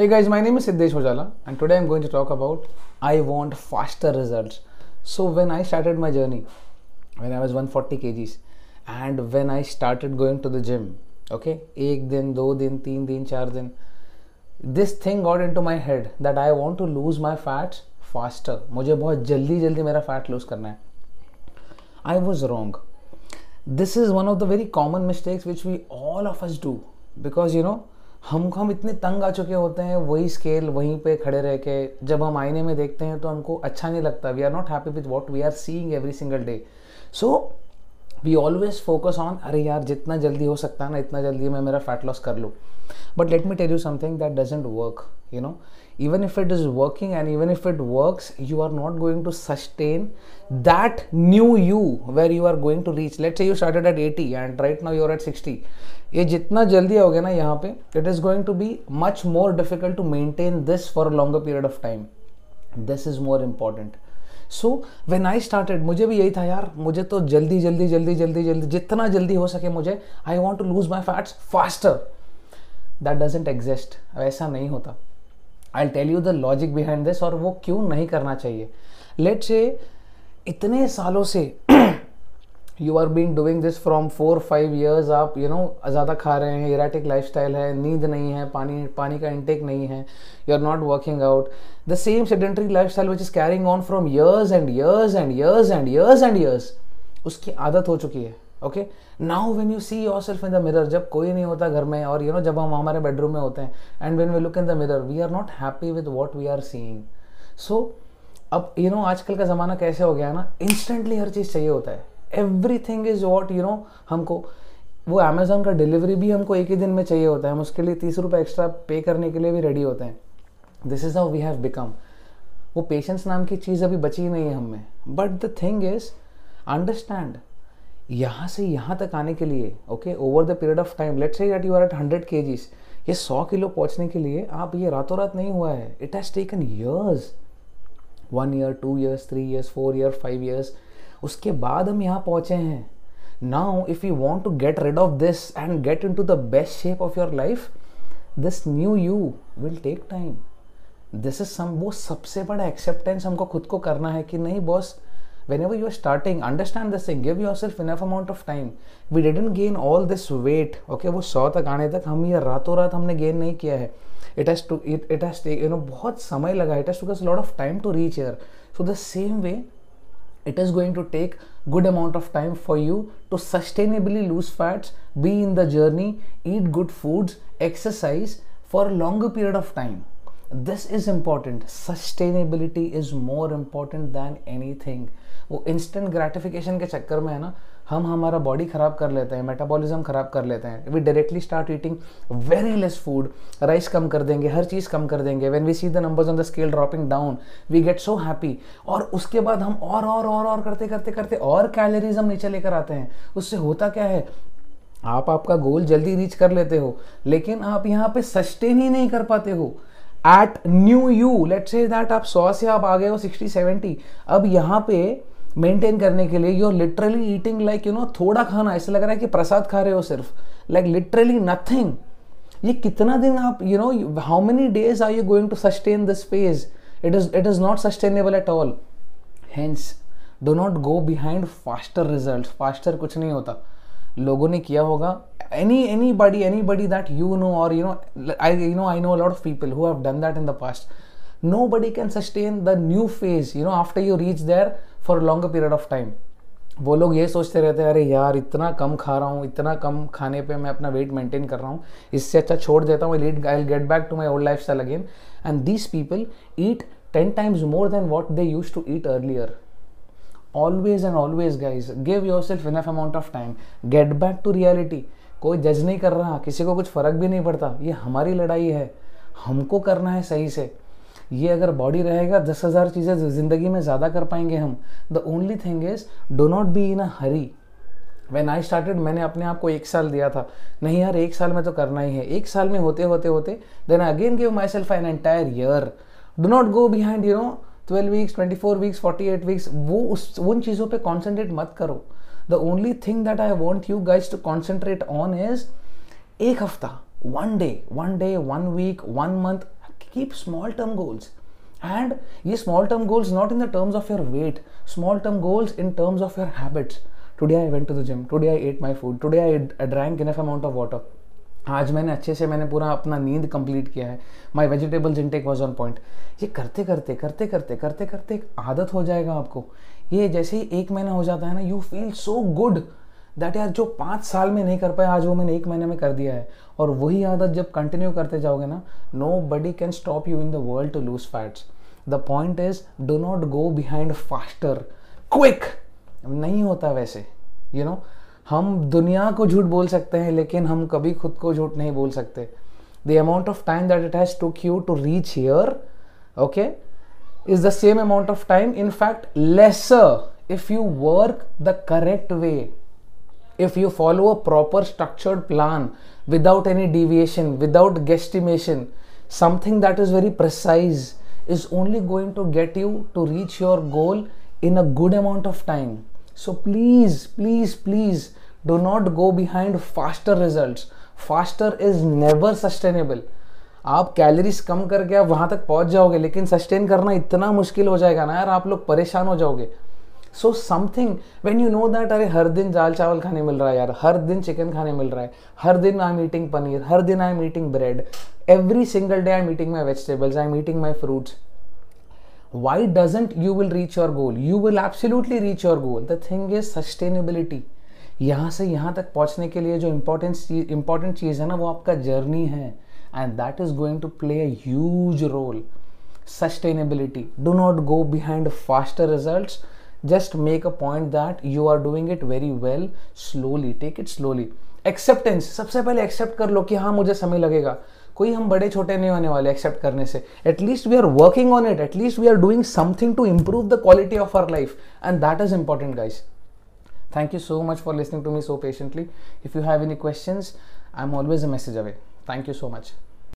Hey guys, my name is Siddesh Ojala and today I'm going to talk about I want faster results. So when I started my journey, when I was 140 kgs and when I started going to the gym, okay, एक दिन दो दिन तीन दिन चार दिन this thing got into my head that I want to lose my fats faster. मुझे बहुत जल्दी जल्दी मेरा फैट लूज करना है I was wrong. This is one of the very common mistakes which we all of us do because you know हम हम इतने तंग आ चुके होते हैं, वही स्केल वहीं पे खड़े रह के, जब हम आईने में देखते हैं तो हमको अच्छा नहीं लगता। We are not happy with what we are seeing every single day so we always focus on अरे यार, जितना जल्दी हो सकता है ना, इतना जल्दी मैं मेरा फैट लॉस कर लूँ. But let me tell you something that doesn't work you know even if it is working and even if it works, you are not going to sustain that new you where you are going to reach. Let's say you started at 80 and right now you're at 60 ये जितना जल्दी आओगे ना यहाँ पे it is going to be much more difficult to maintain this for a longer period of time this is more important so when I started मुझे भी यही था, यार, मुझे तो जल्दी जल्दी जल्दी जल्दी जल्दी, जितना जल्दी हो सके मुझे I want to lose my fats faster that doesn't exist ऐसा नहीं होता। I tell you the logic behind this और वो क्यों नहीं करना चाहिए। लेट से इतने सालों से you are been doing this from four five years आप यू नो ज़्यादा खा रहे हैं इराटिक लाइफ स्टाइल है नींद नहीं है पानी पानी का इंटेक नहीं है you are not working out the same sedentary lifestyle which is carrying on from years and years and years and years and years उसकी आदत हो चुकी है okay now when you see yourself in the mirror जब कोई नहीं होता घर में और यू you नो know, जब हम हमारे बेडरूम में होते हैं and when we look in the mirror we are not happy with what we are seeing so अब यू नो आजकल का ज़माना कैसे हो गया ना? इंस्टेंटली हर चीज़ चाहिए होता है। Everything is what you know हमको, वो अमेजोन का डिलीवरी भी हमको एक ही दिन में चाहिए होता है। हम उसके लिए तीस रुपये एक्स्ट्रा पे करने के लिए भी रेडी होते हैं। This is how we have become वो पेशेंस नाम की चीज़ अभी बची नहीं है हमें but the thing is understand यहाँ से यहाँ तक आने के लिए okay over the period of time let's say you are at hundred के ये सौ किलो पहुँचने के लिए आप ये रातों रात नहीं हुआ है। It has taken years one year two years three years four year five years उसके बाद हम यहाँ पहुँचे हैं। Now if you want to get rid of this and get into the best shape of your life this new you will take time this is some वो सबसे बड़ा acceptance हमको खुद को करना है कि नहीं boss whenever you are starting understand this thing give yourself enough amount of time we didn't gain all this weight okay वो सौ तक आने तक हम ये रातों रात हमने गेन नहीं किया है। It has to it it has you know बहुत समय लगा it has to goes lot of time to reach here so the same way it is going to take good amount of time for you to sustainably lose fats be in the journey eat good foods exercise for a longer period of time this is important sustainability is more important than anything वो instant gratification के चक्कर में है ना हम हमारा body ख़राब कर लेते हैं मेटाबॉलिज्म ख़राब कर लेते हैं। We directly start eating very less food rice कम कर देंगे, हर चीज़ कम कर देंगे। When we see the numbers on the scale dropping down we get so happy और उसके बाद हम और और और और करते करते करते और कैलोरीज हम नीचे लेकर आते हैं। उससे होता क्या है? आप आपका गोल जल्दी रीच कर लेते हो, लेकिन आप यहाँ पे सस्टेन ही नहीं कर पाते हो। At new you let's say that आप सौ से आप आ गए हो सिक्सटी सेवेंटी अब यहाँ पे मेंटेन करने के लिए you are literally eating like you know थोड़ा खाना, ऐसा लग रहा है कि प्रसाद खा रहे हो सिर्फ़। लाइक लिटरली नथिंग ये कितना दिन आप you know how many days are you going to sustain this phase it is it is not sustainable at all hence do not go behind faster result faster कुछ नहीं होता। लोगों ने किया होगा। Any anybody anybody that you know और you know I you know I know lot of people who have done that in the past nobody can sustain the new phase you know after you reach there for long period of time वो लोग ये सोचते रहते हैं, अरे यार, इतना कम खा रहा हूँ, इतना कम खाने पे मैं अपना वेट मेंटेन कर रहा हूँ, इससे अच्छा छोड़ देता हूँ lead I get back to my old lifestyle again and these people eat ten times more than what they used to eat earlier always and always guys give yourself enough amount of time get back to reality कोई जज नहीं कर रहा, किसी को कुछ फ़र्क भी नहीं पड़ता। ये हमारी लड़ाई है। हमको करना है सही से। ये अगर बॉडी रहेगा, दस हज़ार चीज़ें ज़िंदगी में ज़्यादा कर पाएँगे हम। The only thing is do not be in a hurry when I started मैंने अपने आप को एक साल दिया था। नहीं यार, एक साल में तो करना ही है। एक साल में होते होते होते then again give myself an entire year do not go behind you know twelve weeks twenty four weeks forty eight weeks वो उस, उन चीज़ों पर कॉन्सेंट्रेट मत करो। The only thing that I want you guys to concentrate on is एक हफ़्ता one day one day one week one month keep small term goals and ये small term goals not in the terms of your weight small term goals in terms of your habits today I went to the gym today I ate my food today I drank enough amount of water आज मैंने अच्छे से मैंने पूरा अपना नींद complete किया है। My vegetables intake was on point ये करते करते करते करते करते करते एक आदत हो जाएगा आपको। ये जैसे ही एक महीना हो जाता है ना you feel so good that यार जो पाँच साल में नहीं कर पाए, आज वो मैंने एक महीने में कर दिया है। और वही आदत जब कंटिन्यू करते जाओगे ना nobody can stop you in the world to lose fats the point is do not go behind faster quick नहीं होता वैसे यू you नो know? हम दुनिया को झूठ बोल सकते हैं, लेकिन हम कभी खुद को झूठ नहीं बोल सकते। The amount of time that it has took you to reach here okay is the same amount of time in fact lesser if you work the correct way. If you follow a proper structured plan without any deviation without guesstimation something that is very precise is only going to get you to reach your goal in a good amount of time so please, please, please do not go behind faster results. Faster is never sustainable. आप calories कम करके आप वहाँ तक पहुँच जाओगे लेकिन sustain करना इतना मुश्किल हो जाएगा ना यार आप लोग परेशान हो जाओगे so something when you know that अरे, हर दिन दाल चावल खाने मिल रहा है यार, हर दिन चिकन खाने मिल रहा है, हर दिन आई एम ईटिंग पनीर, हर दिन I am eating bread every single day I am eating my vegetables I am eating my fruits why doesn't you will reach your goal? You will absolutely reach your goal. The thing is sustainability. यहाँ से यहाँ तक पहुँचने के लिए जो important important चीज़ है ना, वो आपका जर्नी है. And that is going to play a huge role sustainability do not go behind faster results. Just make a point that you are doing it very well slowly take it slowly acceptance सबसे पहले accept कर लो कि हाँ मुझे समय लगेगा कोई हम बड़े छोटे नहीं होने वाले एक्सेप्ट करने से at least we are working on it at least we are doing something to improve the quality of our life and that is important guys thank you so much for listening to me so patiently if you have any questions i'm always a message away thank you so much